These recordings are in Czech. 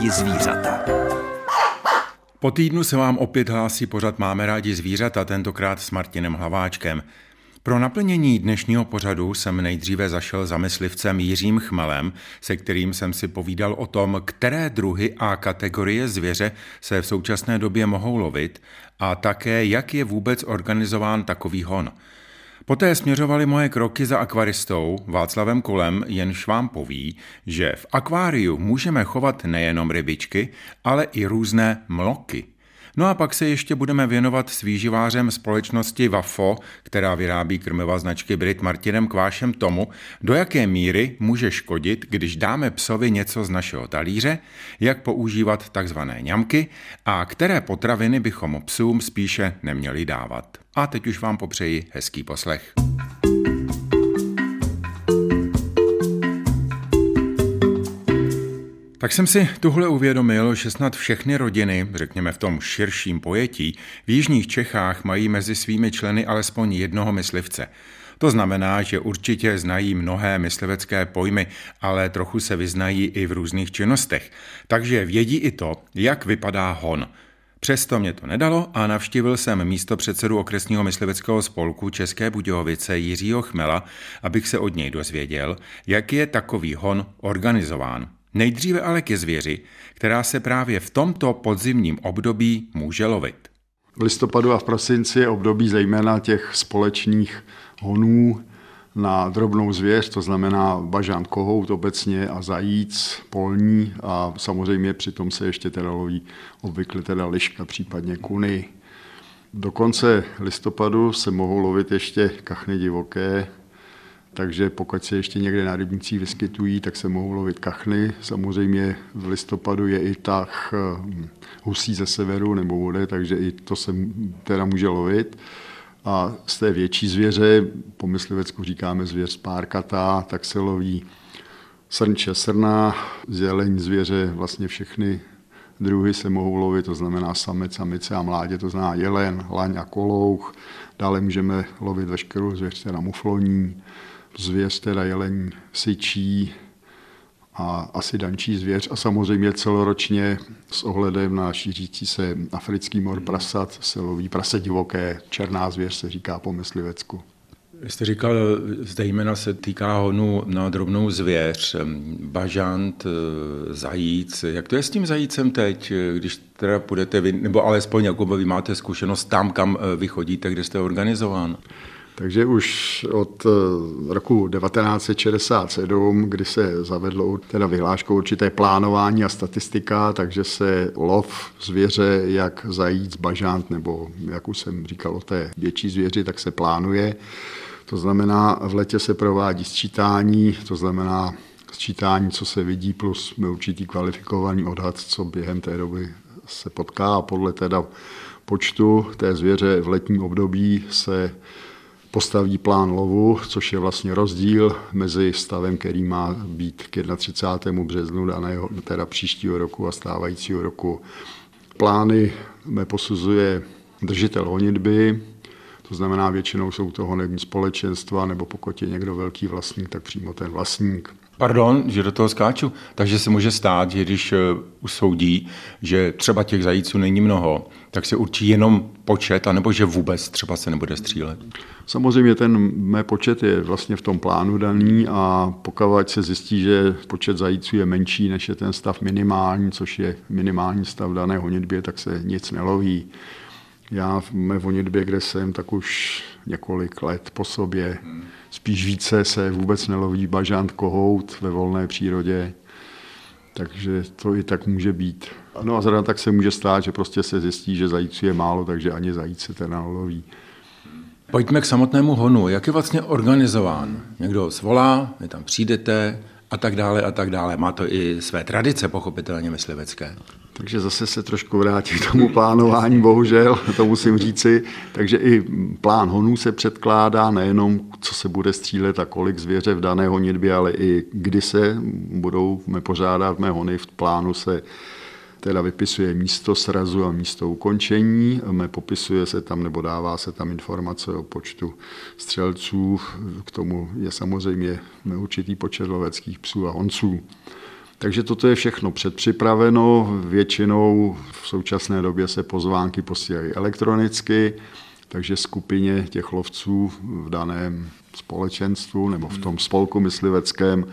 rádi zvířata. Po týdnu se vám opět hlásí pořad Máme rádi zvířata, tentokrát s Martinem Hlaváčkem. Pro naplnění dnešního pořadu jsem nejdříve zašel za myslivcem Jiřím Chmelem, se kterým jsem si povídal o tom, které druhy a kategorie zvěře se v současné době mohou lovit a také jak je vůbec organizován takový hon. Poté směřovaly moje kroky za akvaristou Václavem Kolem, jenž vám poví, že v akváriu můžeme chovat nejenom rybičky, ale i různé mloky – No a pak se ještě budeme věnovat s výživářem společnosti Vafo, která vyrábí krmiva značky Brit Martinem Kvášem tomu, do jaké míry může škodit, když dáme psovi něco z našeho talíře, jak používat takzvané ňamky a které potraviny bychom psům spíše neměli dávat. A teď už vám popřeji hezký poslech. Tak jsem si tuhle uvědomil, že snad všechny rodiny, řekněme v tom širším pojetí, v jižních Čechách mají mezi svými členy alespoň jednoho myslivce. To znamená, že určitě znají mnohé myslivecké pojmy, ale trochu se vyznají i v různých činnostech. Takže vědí i to, jak vypadá hon. Přesto mě to nedalo a navštívil jsem místo předsedu okresního mysliveckého spolku České Budějovice Jiřího Chmela, abych se od něj dozvěděl, jak je takový hon organizován. Nejdříve ale ke zvěři, která se právě v tomto podzimním období může lovit. V listopadu a v prosinci je období zejména těch společných honů na drobnou zvěř, to znamená bažant kohout obecně a zajíc, polní a samozřejmě přitom se ještě teda loví obvykle teda liška, případně kuny. Do konce listopadu se mohou lovit ještě kachny divoké, takže pokud se ještě někde na rybnících vyskytují, tak se mohou lovit kachny. Samozřejmě v listopadu je i tah hm, husí ze severu nebo vody, takže i to se teda může lovit. A z té větší zvěře, po myslivecku říkáme zvěř spárkatá, tak se loví srnče, srna, zeleň zvěře, vlastně všechny druhy se mohou lovit, to znamená samec, samice a mládě, to znamená jelen, laň a kolouch. Dále můžeme lovit veškerou zvěř, teda mufloní, zvěř, teda jelení syčí a asi dančí zvěř a samozřejmě celoročně s ohledem na šířící se africký mor prasat se loví prase divoké, černá zvěř se říká po myslivecku. Vy jste říkal, zejména se týká honu na drobnou zvěř, bažant, zajíc. Jak to je s tím zajícem teď, když teda půjdete vy, nebo alespoň jako vy máte zkušenost tam, kam vy chodíte, kde jste organizován? Takže už od eh, roku 1967, kdy se zavedlo teda vyhláškou určité plánování a statistika, takže se lov zvěře, jak zajíc, bažant, nebo jak už jsem říkal o té větší zvěři, tak se plánuje. To znamená, v letě se provádí sčítání, to znamená sčítání, co se vidí, plus určitý kvalifikovaný odhad, co během té doby se potká a podle teda počtu té zvěře v letním období se postaví plán lovu, což je vlastně rozdíl mezi stavem, který má být k 31. březnu daného, teda příštího roku a stávajícího roku. Plány posuzuje držitel honitby, to znamená většinou jsou to honební společenstva, nebo pokud je někdo velký vlastník, tak přímo ten vlastník. Pardon, že do toho skáču. Takže se může stát, že když eh, usoudí, že třeba těch zajíců není mnoho, tak se určí jenom počet, anebo že vůbec třeba se nebude střílet. Samozřejmě ten mé počet je vlastně v tom plánu daný a pokud se zjistí, že počet zajíců je menší, než je ten stav minimální, což je minimální stav dané honitbě, tak se nic neloví. Já v mé honitbě, kde jsem, tak už několik let po sobě, spíš více se vůbec neloví bažant, kohout ve volné přírodě, takže to i tak může být. No a zrovna tak se může stát, že prostě se zjistí, že zajíců je málo, takže ani zajíc se ten neloví. Pojďme k samotnému honu. Jak je vlastně organizován? Někdo zvolá, vy tam přijdete a tak dále a tak dále. Má to i své tradice, pochopitelně myslivecké. Takže zase se trošku vrátím k tomu plánování, bohužel, to musím říci. Takže i plán honů se předkládá nejenom, co se bude střílet a kolik zvěře v dané honitbě, ale i kdy se budou pořádat mé hony. V plánu se teda vypisuje místo srazu a místo ukončení, popisuje se tam nebo dává se tam informace o počtu střelců, k tomu je samozřejmě určitý počet loveckých psů a honců. Takže toto je všechno předpřipraveno. Většinou v současné době se pozvánky posílají elektronicky, takže skupině těch lovců v daném společenstvu nebo v tom spolku mysliveckém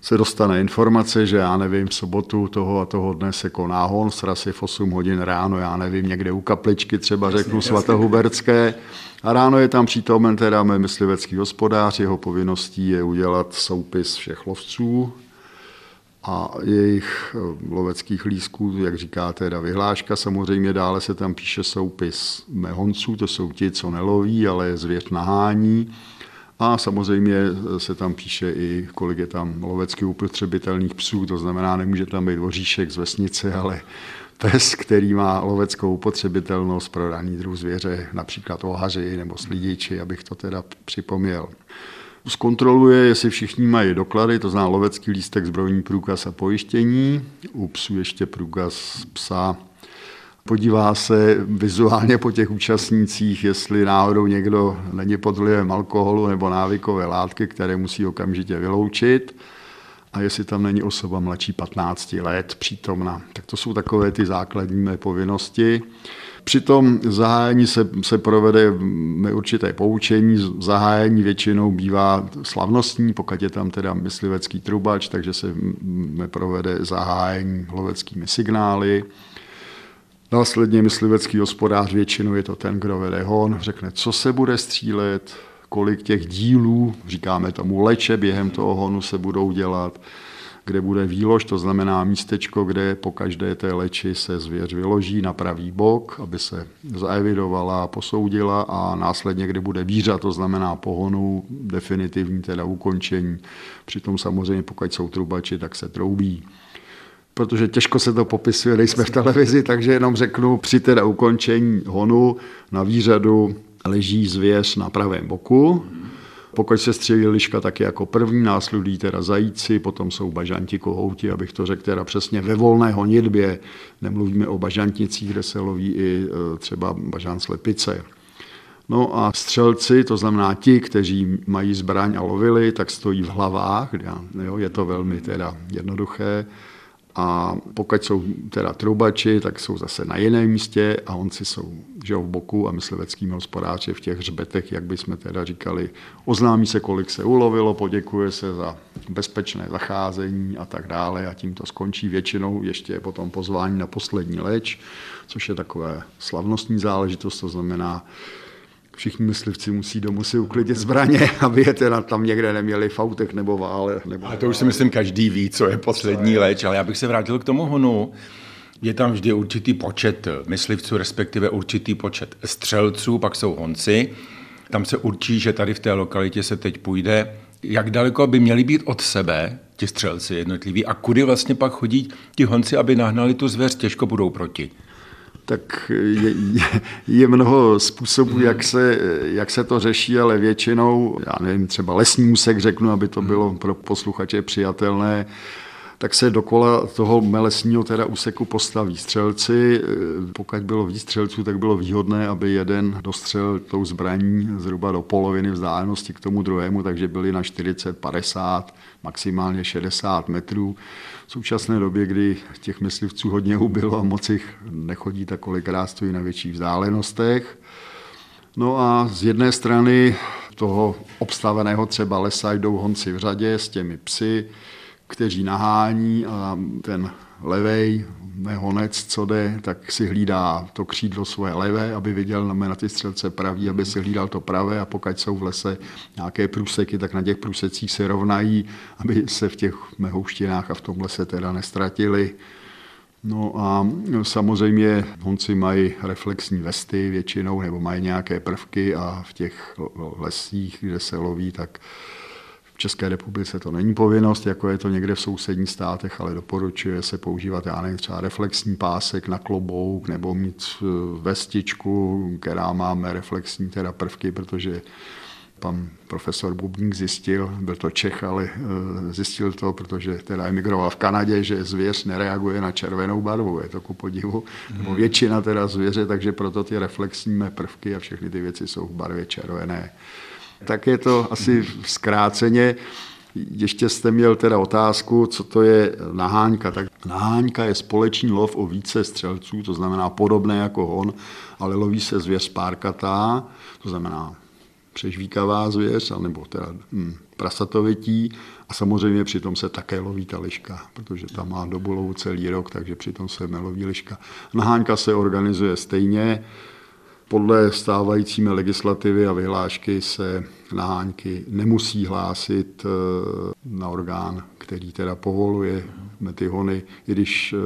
se dostane informace, že já nevím, v sobotu toho a toho dne se koná hon, sraz v 8 hodin ráno, já nevím, někde u kapličky třeba jasně, řeknu svatohuberské. A ráno je tam přítomen teda mé myslivecký hospodář, jeho povinností je udělat soupis všech lovců a jejich eh, loveckých lísků, jak říká teda vyhláška, samozřejmě dále se tam píše soupis mehonců, to jsou ti, co neloví, ale zvěř nahání. A samozřejmě se tam píše i, kolik je tam lovecky upotřebitelných psů, to znamená, nemůže tam být voříšek z vesnice, ale pes, který má loveckou upotřebitelnost pro daný druh zvěře, například ohaři nebo slidiči, abych to teda připomněl. Zkontroluje, jestli všichni mají doklady, to znamená lovecký lístek, zbrojní průkaz a pojištění. U psů ještě průkaz psa podívá se vizuálně po těch účastnících, jestli náhodou někdo není pod vlivem alkoholu nebo návykové látky, které musí okamžitě vyloučit a jestli tam není osoba mladší 15 let přítomna. Tak to jsou takové ty základní mé povinnosti. Při tom zahájení se, se provede určité poučení. Zahájení většinou bývá slavnostní, pokud je tam teda myslivecký trubač, takže se provede zahájení loveckými signály. Následně myslivecký hospodář, většinou je to ten, kdo vede hon, řekne, co se bude střílet, kolik těch dílů, říkáme tomu leče, během toho honu se budou dělat, kde bude výlož, to znamená místečko, kde po každé té leči se zvěř vyloží na pravý bok, aby se zaevidovala, posoudila a následně, kde bude vířa, to znamená pohonu, definitivní teda ukončení. Přitom samozřejmě, pokud jsou trubači, tak se troubí protože těžko se to popisuje, nejsme v televizi, takže jenom řeknu, při teda ukončení honu na výřadu leží zvěř na pravém boku. Pokud se střílí liška, tak je jako první, následují teda zajíci, potom jsou bažanti, kohouti, abych to řekl teda přesně ve volné honitbě. Nemluvíme o bažantnicích, kde se loví i e, třeba bažan slepice. No a střelci, to znamená ti, kteří mají zbraň a lovili, tak stojí v hlavách, jo, je to velmi teda jednoduché. A pokud jsou teda trubači, tak jsou zase na jiném místě a onci jsou že v boku a myslivecký hospodář v těch hřbetech, jak bychom teda říkali, oznámí se, kolik se ulovilo, poděkuje se za bezpečné zacházení a tak dále a tím to skončí většinou ještě potom pozvání na poslední leč, což je takové slavnostní záležitost, to znamená, všichni myslivci musí domů si uklidit zbraně, aby je teda tam někde neměli v autech nebo vále. Nebo ale to už si myslím, každý ví, co je poslední leč, ale já bych se vrátil k tomu honu. Je tam vždy určitý počet myslivců, respektive určitý počet střelců, pak jsou honci. Tam se určí, že tady v té lokalitě se teď půjde. Jak daleko by měli být od sebe ti střelci jednotliví a kudy vlastně pak chodí ti honci, aby nahnali tu zvěř, těžko budou proti tak je, je mnoho způsobů, jak se, jak se to řeší, ale většinou, já nevím, třeba lesní úsek řeknu, aby to bylo pro posluchače přijatelné, tak se dokola toho melesního teda úseku postaví střelci. Pokud bylo víc střelců, tak bylo výhodné, aby jeden dostřel tou zbraní zhruba do poloviny vzdálenosti k tomu druhému, takže byli na 40, 50, maximálně 60 metrů. V současné době, kdy těch myslivců hodně ubylo a moc jich nechodí, tak kolikrát stojí na větších vzdálenostech. No a z jedné strany toho obstaveného třeba lesa jdou honci v řadě s těmi psy, kteří nahání a ten levej honec, co jde, tak si hlídá to křídlo svoje levé, aby viděl na ty střelce pravý, aby si hlídal to pravé a pokud jsou v lese nějaké průseky, tak na těch průsecích se rovnají, aby se v těch mehouštinách a v tom lese teda nestratili. No a samozřejmě honci mají reflexní vesty většinou, nebo mají nějaké prvky a v těch lesích, kde se loví, tak České republice to není povinnost, jako je to někde v sousedních státech, ale doporučuje se používat, já nevím, třeba reflexní pásek na klobouk nebo mít eh, vestičku, která má reflexní teda prvky, protože pan profesor Bubník zjistil, byl to Čech, ale eh, zjistil to, protože teda emigroval v Kanadě, že zvěř nereaguje na červenou barvu, je to ku podivu, nebo mhm. většina teda zvěře, takže proto ty reflexní prvky a všechny ty věci jsou v barvě červené tak je to asi zkráceně. Ještě jste měl teda otázku, co to je naháňka. Tak naháňka je společný lov o více střelců, to znamená podobné jako hon, ale loví se zvěř párkatá, to znamená přežvíkavá zvěř, nebo teda hm, prasatovití a samozřejmě přitom se také loví ta liška, protože tam má dobu lovu celý rok, takže přitom se neloví liška. Naháňka se organizuje stejně, podle stávající legislativy a vyhlášky se naháňky nemusí hlásit eh, na orgán, který teda povoluje ty hony, i když eh,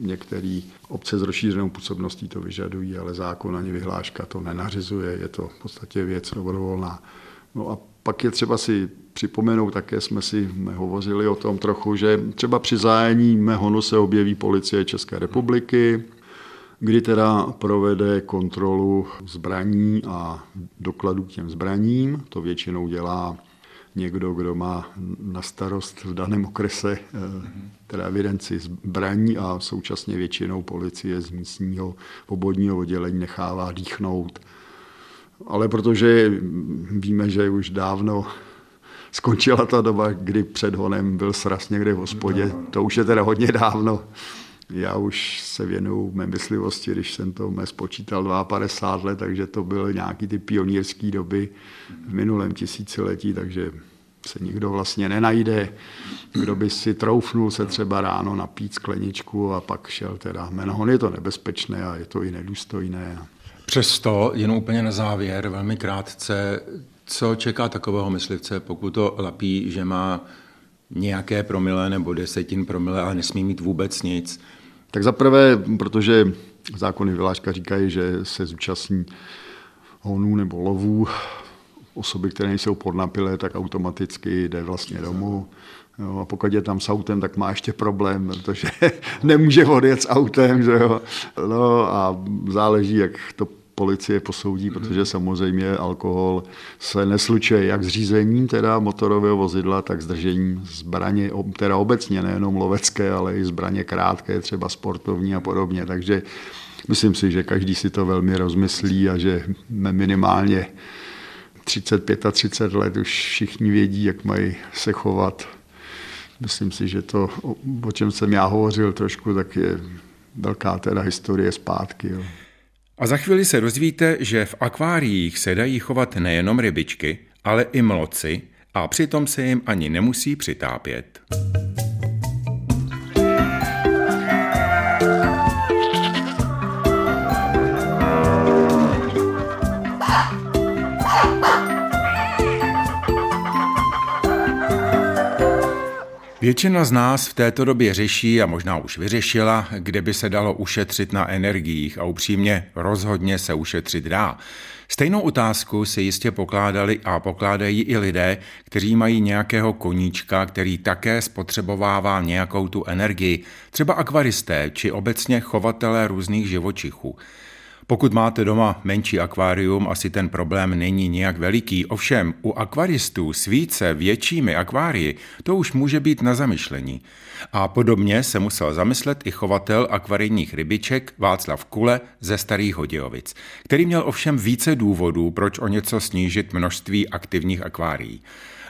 některé obce s rozšířenou působností to vyžadují, ale zákon ani vyhláška to nenařizuje, je to v podstatě věc dobrovolná. No a pak je třeba si připomenout, také jsme si hovořili o tom trochu, že třeba při zájení honu se objeví policie České republiky, kdy teda provede kontrolu zbraní a dokladů k těm zbraním. To většinou dělá někdo, kdo má na starost v daném okrese eh, teda evidenci zbraní a současně většinou policie z místního obodního oddělení nechává dýchnout. Ale protože víme, že už dávno skončila ta doba, kdy před honem byl sraz někde v hospodě, to už je teda hodně dávno, já už se věnuju mé myslivosti, když jsem to mes počítal 52 let, takže to byly nějaký ty pionýrské doby v minulém tisíciletí, takže se nikdo vlastně nenajde, kdo by si troufnul se třeba ráno napít skleničku a pak šel teda menhon. Je to nebezpečné a je to i nedůstojné. Přesto, jen úplně na závěr, velmi krátce, co čeká takového myslivce, pokud to lapí, že má nějaké promile nebo desetin promile, ale nesmí mít vůbec nic. Tak zaprvé, protože zákony vyláška říkají, že se zúčastní honů nebo lovů osoby, které nejsou podnapilé, tak automaticky jde vlastně domů. Jo, a pokud je tam s autem, tak má ještě problém, protože nemůže odjet s autem. Že jo? No a záleží, jak to policie posoudí, mhm. protože samozřejmě alkohol se neslučuje jak s řízením teda motorového vozidla, tak s držením zbraně, teda obecně nejenom lovecké, ale i zbraně krátké, třeba sportovní a podobně. Takže myslím si, že každý si to velmi rozmyslí a že minimálně 35 a 30 let už všichni vědí, jak mají se chovat. Myslím si, že to, o čem jsem já hovořil trošku, tak je velká teda historie zpátky. Jo. A za chvíli se dozvíte, že v akváriích se dají chovat nejenom rybičky, ale i mloci a přitom se jim ani nemusí přitápět. Většina z nás v této době řeší a možná už vyřešila, kde by se dalo ušetřit na energiích a upřímně rozhodně se ušetřit dá. Stejnou otázku si jistě pokládali a pokládají i lidé, kteří mají nějakého koníčka, který také spotřebovává nějakou tu energii, třeba akvaristé či obecně chovatelé různých živočichů. Pokud máte doma menší akvárium, asi ten problém není nijak veliký. Ovšem, u akvaristů s více většími akvárii to už může být na zamyšlení. A podobně se musel zamyslet i chovatel akvarijních rybiček Václav Kule ze Starých Hodějovic, který měl ovšem více důvodů, proč o něco snížit množství aktivních akvárií.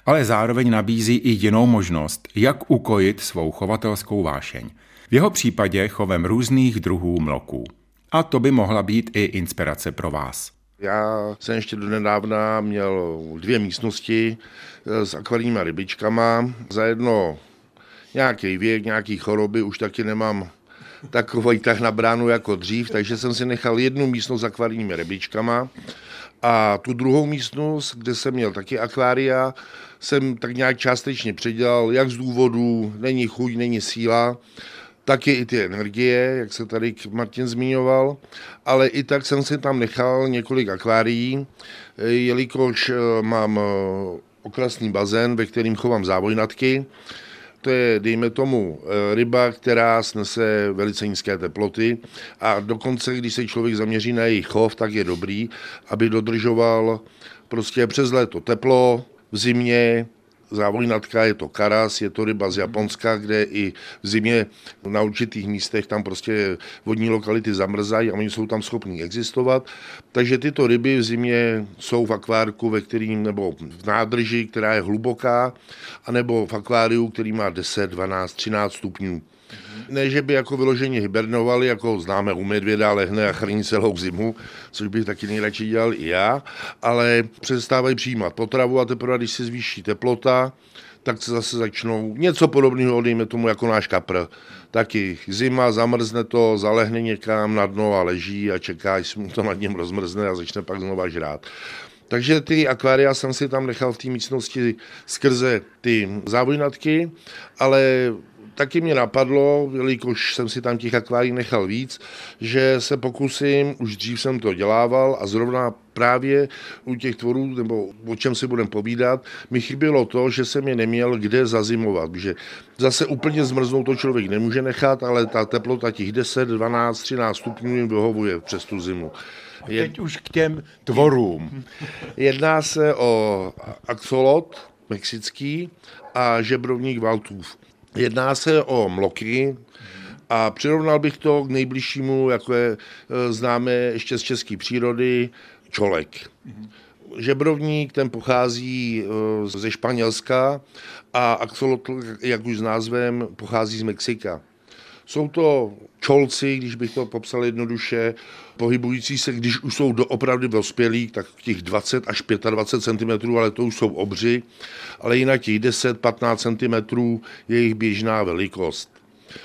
Ale zároveň nabízí i jinou možnost, jak ukojit svou chovatelskou vášeň. V jeho případě chovem různých druhů mloků. A to by mohla být i inspirace pro vás. Já jsem ještě do nedávna měl dvě místnosti eh, s akvarijníma rybičkama. Za jedno nějaký věk, nějaký choroby, už taky nemám takový tak na bránu jako dřív, takže jsem si nechal jednu místnost s akvarijními rybičkama a tu druhou místnost, kde jsem měl taky akvária, jsem tak nějak částečně předělal, jak z důvodu není chuť, není síla, taky i ty energie, jak se tady Martin zmiňoval, ale i tak jsem si tam nechal několik akvárií, jelikož eh, mám eh, okrasný bazén, ve kterým chovám závojnatky, to je, dejme tomu, eh, ryba, která snese velice nízké teploty. A dokonce, když se člověk zaměří na jejich chov, tak je dobrý, aby dodržoval prostě přes léto teplo, v zimě závojnatka, je to karas, je to ryba z Japonska, kde i v zimě na určitých místech tam prostě vodní lokality zamrzají a oni jsou tam schopní existovat. Takže tyto ryby v zimě jsou v akvárku, ve kterým, nebo v nádrži, která je hluboká, anebo v akváriu, který má 10, 12, 13 stupňů. Ne, že by jako vyloženě hibernovali, jako známe u medvěda, lehne a chrání celou zimu, což bych taky nejradši dělal i já, ale přestávají přijímat potravu a teprve, když se zvýší teplota, tak se zase začnou něco podobného, dejme tomu jako náš kapr. Taky zima, zamrzne to, zalehne někam na dno a leží a čeká, jestli mu to nad ním rozmrzne a začne pak znova žrát. Takže ty akvária jsem si tam nechal v té místnosti skrze ty závojnatky, ale taky mě napadlo, jelikož jsem si tam těch akvárií nechal víc, že se pokusím, už dřív jsem to dělával a zrovna právě u těch tvorů, nebo o čem si budeme povídat, mi chybělo to, že jsem je neměl kde zazimovat, že zase úplně zmrznout to člověk nemůže nechat, ale ta teplota těch 10, 12, 13 stupňů jim vyhovuje přes tu zimu. A teď už k těm tvorům. Jedná se o axolot mexický a žebrovník Valtův. Jedná se o mloky a přirovnal bych to k nejbližšímu, jako je e, známe ještě z české přírody, čolek. Žebrovník, ten pochází e, ze Španělska a axolotl, jak už s názvem, pochází z Mexika. Jsou to čolci, když bych to popsal jednoduše, pohybující se, když už jsou doopravdy dospělí, tak těch 20 až 25 cm, ale to už jsou obři, ale jinak těch 10-15 cm je jejich běžná velikost.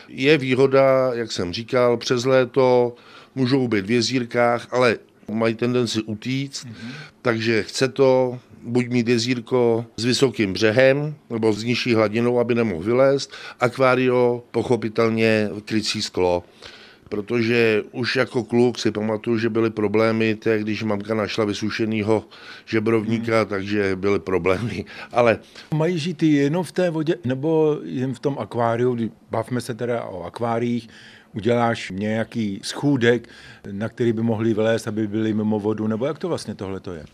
Je výhoda, jak jsem říkal, přes léto můžou být v jezírkách, ale mají tendenci utíct, mm-hmm. takže chce to buď mít jezírko s vysokým břehem nebo s nižší hladinou, aby nemohl vylézt, akvário pochopitelně krycí sklo protože už jako kluk si pamatuju, že byly problémy, te, když mamka našla vysušenýho žebrovníka, hmm. takže byly problémy. Ale... Mají žít jenom v té vodě, nebo jen v tom akváriu, bavme se teda o akváriích, uděláš nějaký schůdek, na který by mohli vylézt, aby byli mimo vodu, nebo jak to vlastně tohle to je?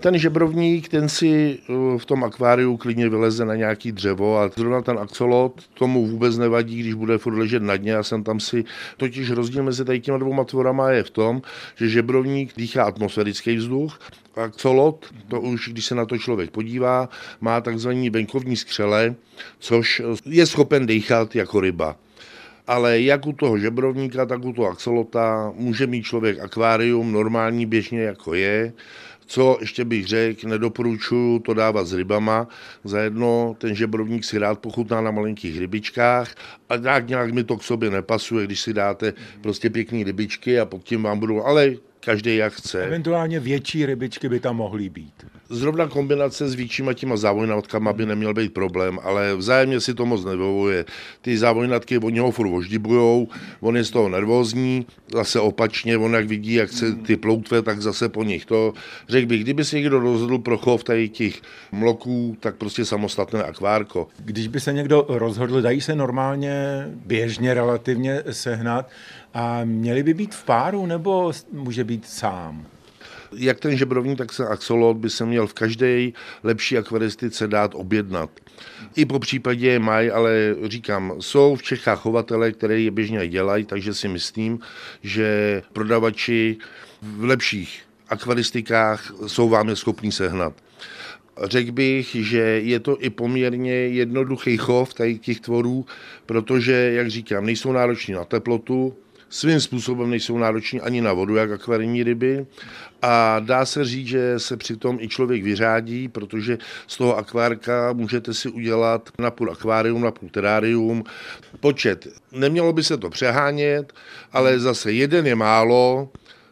Ten žebrovník, ten si eh, v tom akváriu klidně vyleze na nějaký dřevo a zrovna ten axolot tomu vůbec nevadí, když bude furt ležet na dně. Já jsem tam si, totiž rozdíl mezi tady těma dvouma tvorama je v tom, že žebrovník dýchá atmosférický vzduch, axolot, to už když se na to člověk podívá, má takzvaný venkovní skřele, což je schopen dýchat jako ryba ale jak u toho žebrovníka, tak u toho axolota může mít člověk akvárium normální běžně jako je, co ještě bych řekl, nedoporučuju to dávat s rybama. Zajedno ten žebrovník si rád pochutná na malinkých rybičkách a nějak, nějak mi to k sobě nepasuje, když si dáte prostě pěkné rybičky a pod tím vám budou, ale každý jak chce. Eventuálně větší rybičky by tam mohly být. Zrovna kombinace s většíma těma závojnatkama by neměl být problém, ale vzájemně si to moc nevyhovuje. Ty závojnatky od něho furt oždibujou, on je z toho nervózní, zase opačně, on jak vidí, jak se ty ploutve, tak zase po nich. To řekl bych, kdyby se někdo rozhodl pro chov tady těch mloků, tak prostě samostatné akvárko. Když by se někdo rozhodl, dají se normálně, běžně relativně sehnat a měli by být v páru nebo může být sám? Jak ten žebrovník, tak se axolot by se měl v každé lepší akvaristice dát objednat. I po případě mají, ale říkám, jsou v Čechách chovatele, které je běžně dělají, takže si myslím, že prodavači v lepších akvaristikách jsou vám je schopní sehnat. Řekl bych, že je to i poměrně jednoduchý chov tady těch tvorů, protože, jak říkám, nejsou nároční na teplotu, svým způsobem nejsou nároční ani na vodu, jak akvarijní ryby. A dá se říct, že se přitom i člověk vyřádí, protože z toho akvárka můžete si udělat na půl akvárium, na půl terárium. Počet. Nemělo by se to přehánět, ale zase jeden je málo,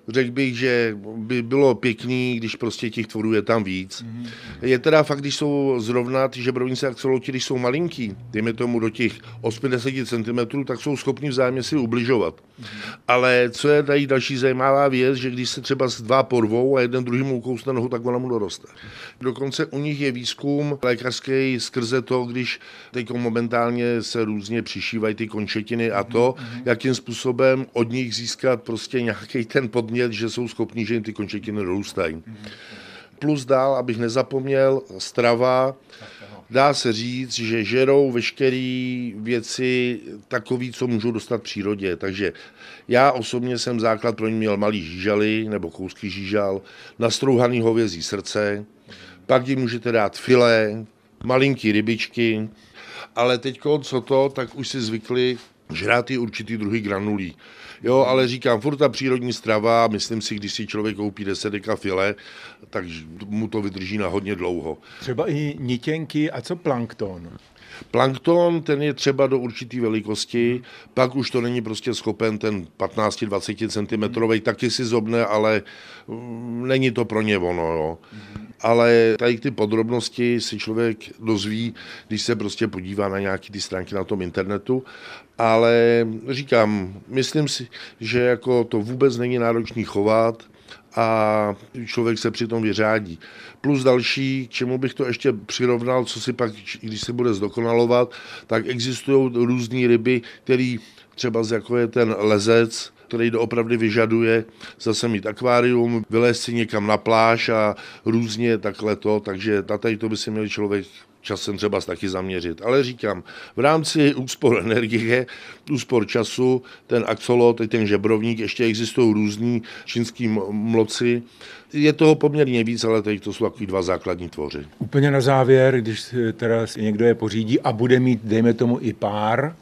řekl bych, že by bylo pěkný, když prostě těch tvorů je tam víc. Mm-hmm. Je teda fakt, když jsou zrovna ty žebrovnice axoloti, když jsou malinký, dejme tomu do těch 80 cm, tak jsou schopni vzájemně si ubližovat. Mm-hmm. Ale co je tady další zajímavá věc, že když se třeba z dva porvou a jeden druhý mu ukousne nohu, tak ona mu doroste. Dokonce u nich je výzkum lékařský skrze to, když teď momentálně se různě přišívají ty končetiny a to, mm-hmm. jakým způsobem od nich získat prostě nějaký ten podmět podnět, že jsou schopní, že jim ty končetiny růstají. Plus dál, abych nezapomněl, strava. dá se říct, že žerou veškeré věci takové, co můžou dostat v přírodě. Takže já osobně jsem základ pro ně měl malý žížaly nebo kousky žížal, nastrouhaný hovězí srdce, pak jim můžete dát filé, malinký rybičky, ale teď co to, tak už si zvykli žrát i určitý druhý granulí. Jo, ale říkám, furt ta přírodní strava, myslím si, když si člověk koupí 10 deka file, tak mu to vydrží na hodně dlouho. Třeba i nitěnky a co plankton? Plankton, ten je třeba do určité velikosti, pak už to není prostě schopen ten 15-20 cm, taky si zobne, ale mm, není to pro ně ono. Jo. Ale tady ty podrobnosti si člověk dozví, když se prostě podívá na nějaké ty stránky na tom internetu. Ale říkám, myslím si, že jako to vůbec není náročný chovat, a člověk se přitom vyřádí. Plus další, k čemu bych to ještě přirovnal, co si pak, když se bude zdokonalovat, tak existují různé ryby, které třeba jako je ten lezec, který doopravdy vyžaduje zase mít akvárium, vylézt si někam na pláž a různě takhle to, takže tady to by si měl člověk časem třeba taky zaměřit. Ale říkám, v rámci úspor energie, úspor času, ten axolot, ten žebrovník, ještě existují různí čínský mloci. Je toho poměrně víc, ale tady to jsou takový dva základní tvoři. Úplně na závěr, když teda někdo je pořídí a bude mít, dejme tomu, i pár,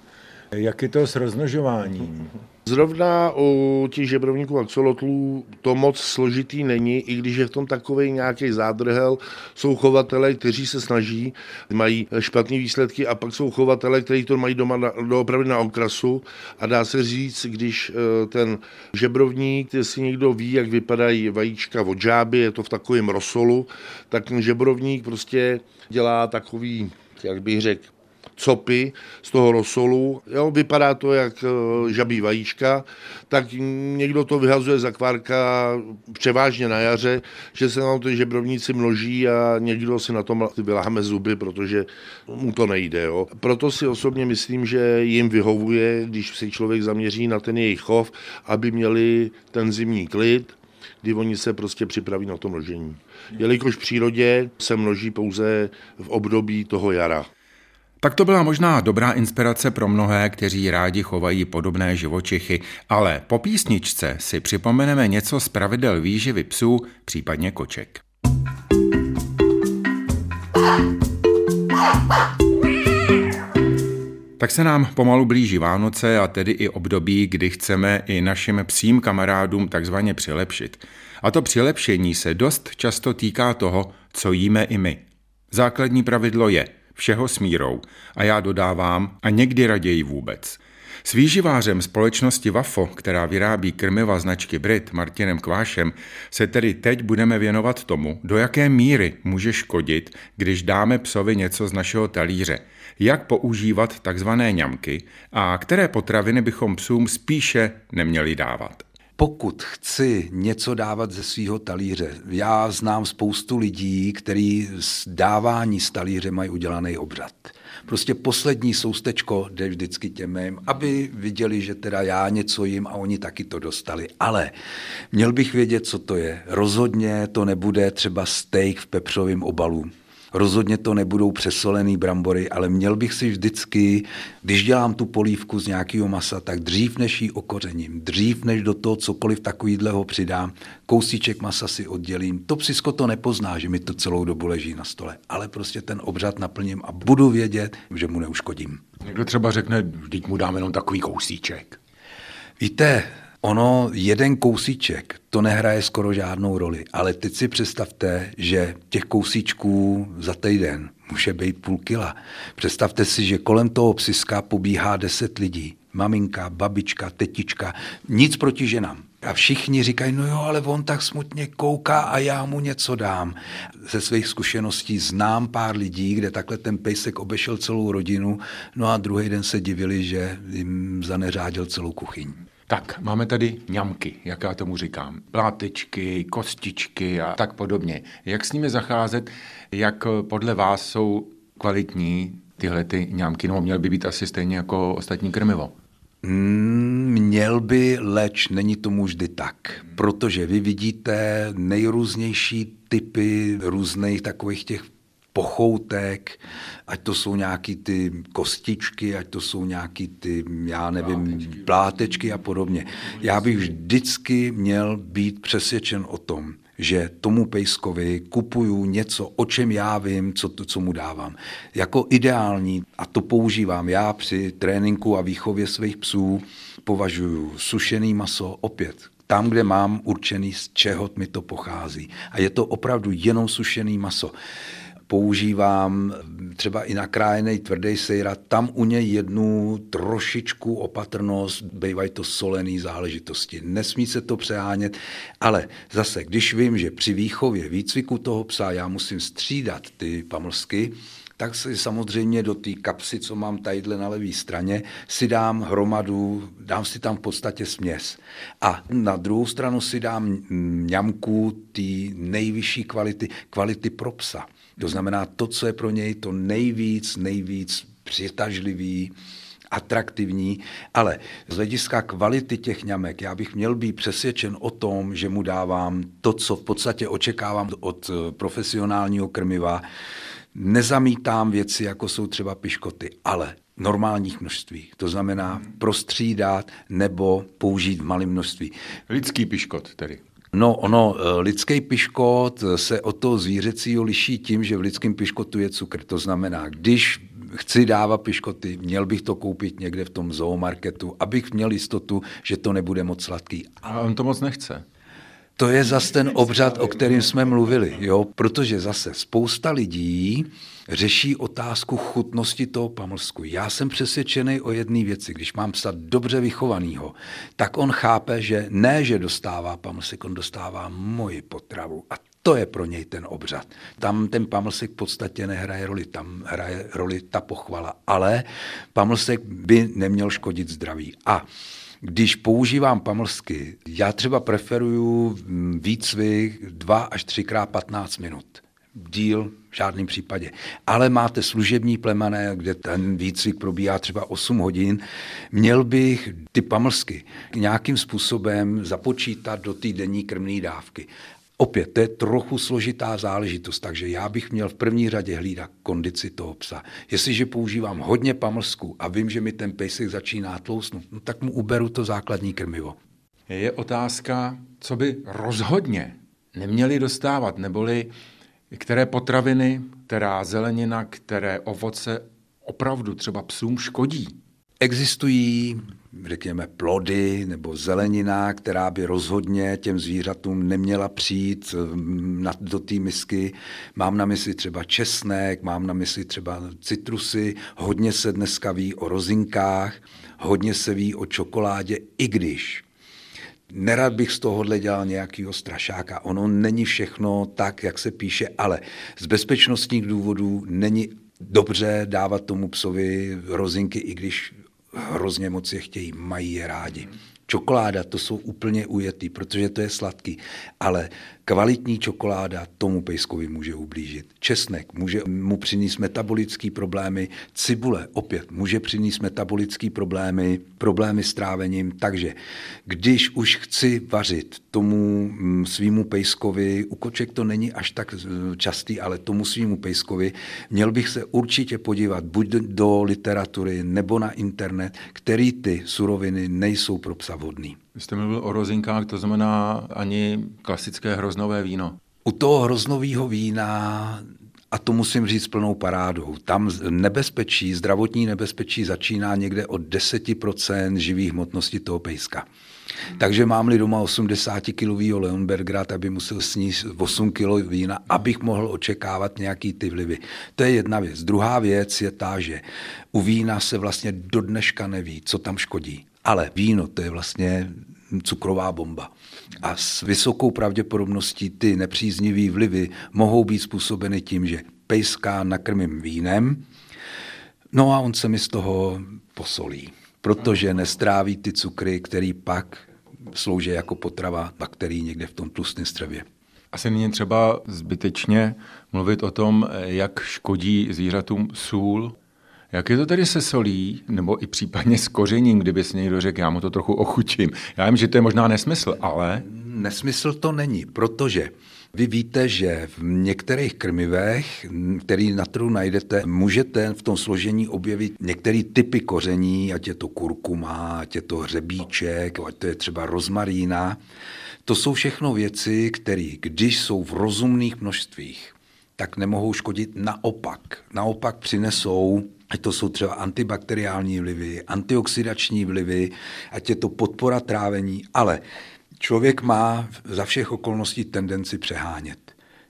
jak je to s rozmnožováním? Zrovna u těch žebrovníků axolotlů to moc složitý není, i když je v tom takový nějaký zádrhel. Jsou chovatelé, kteří se snaží, mají špatné výsledky a pak jsou chovatelé, kteří to mají doma doopravdy na okrasu a dá se říct, když eh, ten žebrovník, jestli někdo ví, jak vypadají vajíčka od žáby, je to v takovém rosolu, tak ten žebrovník prostě dělá takový, jak bych řekl, copy z toho rosolu. Jo, vypadá to jak eh, žabí vajíčka, tak někdo to vyhazuje z akvárka převážně na jaře, že se nám ty žebrovníci množí a někdo si na tom vyláme zuby, protože mu to nejde. Jo. Proto si osobně myslím, že jim vyhovuje, když se člověk zaměří na ten jejich chov, aby měli ten zimní klid, kdy oni se prostě připraví na to množení. Jelikož v přírodě se množí pouze v období toho jara. Tak to byla možná dobrá inspirace pro mnohé, kteří rádi chovají podobné živočichy, ale po písničce si připomeneme něco z pravidel výživy psů, případně koček. Tak se nám pomalu blíží Vánoce a tedy i období, kdy chceme i našim psím kamarádům takzvaně přilepšit. A to přilepšení se dost často týká toho, co jíme i my. Základní pravidlo je – všeho s mírou. A já dodávám a někdy raději vůbec. S výživářem společnosti Wafo, která vyrábí krmiva značky Brit Martinem Kvášem, se tedy teď budeme věnovat tomu, do jaké míry může škodit, když dáme psovi něco z našeho talíře, jak používat takzvané ňamky a které potraviny bychom psům spíše neměli dávat pokud chci něco dávat ze svého talíře, já znám spoustu lidí, kteří z dávání z talíře mají udělaný obřad. Prostě poslední soustečko jde vždycky těm mým, aby viděli, že teda já něco jim a oni taky to dostali. Ale měl bych vědět, co to je. Rozhodně to nebude třeba steak v pepřovém obalu Rozhodně to nebudou přesolený brambory, ale měl bych si vždycky, když dělám tu polívku z nějakého masa, tak dřív než ji okořením, dřív než do toho cokoliv takovýhleho přidám, kousíček masa si oddělím. To psisko to nepozná, že mi to celou dobu leží na stole, ale prostě ten obřad naplním a budu vědět, že mu neuškodím. Někdo třeba řekne, vždyť mu dáme jenom takový kousíček. Víte, Ono, jeden kousíček, to nehraje skoro žádnou roli, ale teď si představte, že těch kousíčků za týden může být půl kila. Představte si, že kolem toho psiska pobíhá deset lidí. Maminka, babička, tetička, nic proti ženám. A všichni říkají, no jo, ale on tak smutně kouká a já mu něco dám. Ze svých zkušeností znám pár lidí, kde takhle ten pejsek obešel celou rodinu, no a druhý den se divili, že jim zaneřádil celou kuchyň. Tak, máme tady ňamky, jak já tomu říkám. Plátečky, kostičky a tak podobně. Jak s nimi zacházet, jak podle vás jsou kvalitní tyhle ty ňamky, nebo měly by být asi stejně jako ostatní krmivo? Mm, měl by, leč není tomu vždy tak, protože vy vidíte nejrůznější typy různých takových těch pochoutek, ať to jsou nějaký ty kostičky, ať to jsou nějaký ty, já nevím, plátečky, plátečky a podobně. Já bych vždycky měl být přesvědčen o tom, že tomu pejskovi kupuju něco, o čem já vím, co, to, co mu dávám. Jako ideální, a to používám já při tréninku a výchově svých psů, považuji sušený maso opět tam, kde mám určený, z čeho mi to pochází. A je to opravdu jenom sušený maso používám třeba i nakrájený tvrdý sejra, tam u něj jednu trošičku opatrnost, bývají to solený záležitosti. Nesmí se to přehánět, ale zase, když vím, že při výchově, výcviku toho psa já musím střídat ty pamlsky, tak si samozřejmě do té kapsy, co mám tadyhle na levé straně, si dám hromadu, dám si tam v podstatě směs. A na druhou stranu si dám ňamku té nejvyšší kvality, kvality pro psa. To znamená to, co je pro něj to nejvíc, nejvíc přitažlivý, atraktivní, ale z hlediska kvality těch ňamek já bych měl být přesvědčen o tom, že mu dávám to, co v podstatě očekávám od eh, profesionálního krmiva. Nezamítám věci, jako jsou třeba piškoty, ale normálních množství. To znamená prostřídat nebo použít v malém množství. Lidský piškot tedy. No, ono, eh, lidský piškot se od toho zvířecího liší tím, že v lidském piškotu je cukr. To znamená, když chci dávat piškoty, měl bych to koupit někde v tom zoomarketu, abych měl jistotu, že to nebude moc sladký. A on to moc nechce. To je zase ten obřad, o kterém jsme mluvili, jo? protože zase spousta lidí řeší otázku chutnosti toho pamlsku. Já jsem přesvědčený o jedné věci. Když mám psa dobře vychovaného, tak on chápe, že ne, že dostává pamlsek, on dostává moji potravu. A to je pro něj ten obřad. Tam ten pamlsek v podstatě nehraje roli, tam hraje roli ta pochvala. Ale pamlsek by neměl škodit zdraví. A když používám pamlsky, já třeba preferuju výcvik 2 až 3 krát 15 minut. Díl v žádném případě. Ale máte služební plemané, kde ten výcvik probíhá třeba 8 hodin. Měl bych ty pamlsky nějakým způsobem započítat do té denní krmné dávky. Opět, to je trochu složitá záležitost, takže já bych měl v první řadě hlídat kondici toho psa. Jestliže používám hodně pamlsku a vím, že mi ten pejsek začíná tlousnout, no, tak mu uberu to základní krmivo. Je otázka, co by rozhodně neměli dostávat, neboli které potraviny, která zelenina, které ovoce opravdu třeba psům škodí. Existují řekněme, plody nebo zelenina, která by rozhodně těm zvířatům neměla přijít mm, do té misky. Mám na mysli třeba česnek, mám na mysli třeba citrusy, hodně se dneska ví o rozinkách, hodně se ví o čokoládě, i když Nerad bych z tohohle dělal nějakého strašáka. Ono není všechno tak, jak se píše, ale z bezpečnostních důvodů není dobře dávat tomu psovi rozinky, i když hrozně moc je chtějí, mají je rádi. Čokoláda, to jsou úplně ujetý, protože to je sladký, ale Kvalitní čokoláda tomu pejskovi může ublížit. Česnek může mu přinést metabolické problémy, cibule opět může přinést metabolické problémy, problémy s trávením, takže když už chci vařit tomu mm, svýmu pejskovi, u koček to není až tak častý, ale tomu svýmu pejskovi, měl bych se určitě podívat buď do literatury nebo na internet, který ty suroviny nejsou pro psa vhodný. Vy jste mluvil o rozinkách, to znamená ani klasické hroznové víno. U toho hroznového vína a to musím říct plnou parádou. Tam nebezpečí, zdravotní nebezpečí začíná někde od 10% živých hmotnosti toho pejska. Takže mám-li doma 80 kilovýho Leonbergera, tak by musel sníst 8 kg vína, abych mohl očekávat nějaký ty vlivy. To je jedna věc. Druhá věc je ta, že u vína se vlastně do dneška neví, co tam škodí. Ale víno to je vlastně cukrová bomba. A s vysokou pravděpodobností ty nepříznivé vlivy mohou být způsobeny tím, že pejská nakrmím vínem, no a on se mi z toho posolí, protože nestráví ty cukry, který pak slouží jako potrava bakterií někde v tom tlustém střevě. Asi není třeba zbytečně mluvit o tom, jak škodí zvířatům sůl jak je to tedy se solí, nebo i případně s kořením, kdyby si někdo řekl, já mu to trochu ochutím. Já vím, že to je možná nesmysl, ale... Nesmysl to není, protože Vy víte, že v některých krmivech, který na trhu najdete, můžete v tom složení objevit některé typy koření, ať je to kurkuma, ať je to hřebíček, ať to je třeba rozmarína. To jsou všechno věci, které, když jsou v rozumných množstvích, tak nemohou škodit naopak. Naopak přinesou ať to jsou třeba antibakteriální vlivy, antioxidační vlivy, ať je to podpora trávení, ale člověk má za všech okolností tendenci přehánět.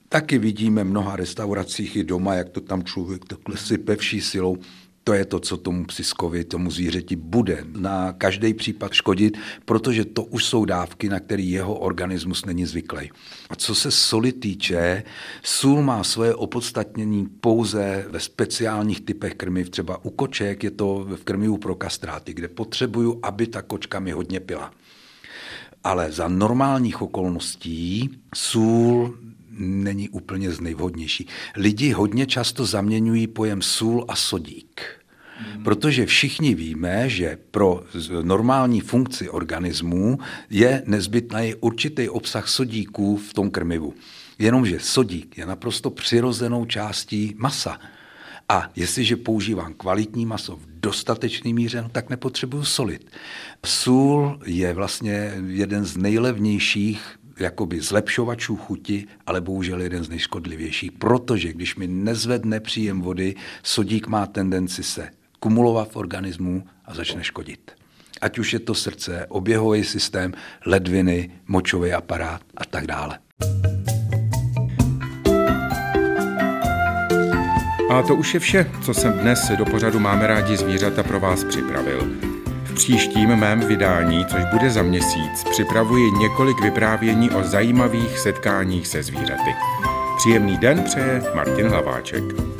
Taky vidíme mnoha restauracích i doma, jak to tam člověk takhle sype vší silou. To je to, co tomu psiskovi, tomu zvířeti bude na každý případ škodit, protože to už jsou dávky, na který jeho organismus není zvyklý. A co se soli týče, sůl má svoje opodstatnění pouze ve speciálních typech krmiv. Třeba u koček je to v krmivu pro kastráty, kde potřebuju, aby ta kočka mi hodně pila. Ale za normálních okolností sůl není úplně z nejvhodnější. Lidi hodně často zaměňují pojem sůl a sodík. Protože všichni víme, že pro normální funkci organismu je nezbytný určitý obsah sodíků v tom krmivu. Jenomže sodík je naprosto přirozenou částí masa. A jestliže používám kvalitní maso v dostatečný míře, no tak nepotřebuju solit. Sůl je vlastně jeden z nejlevnějších jakoby zlepšovačů chuti, ale bohužel jeden z nejškodlivějších, protože když mi nezvedne příjem vody, sodík má tendenci se kumulovat v organismu a začne škodit. Ať už je to srdce, oběhový systém, ledviny, močový aparát a tak dále. A to už je vše, co jsem dnes do pořadu Máme rádi zvířata pro vás připravil. Příštím mém vydání, což bude za měsíc, připravuji několik vyprávění o zajímavých setkáních se zvířaty. Příjemný den přeje Martin Hlaváček.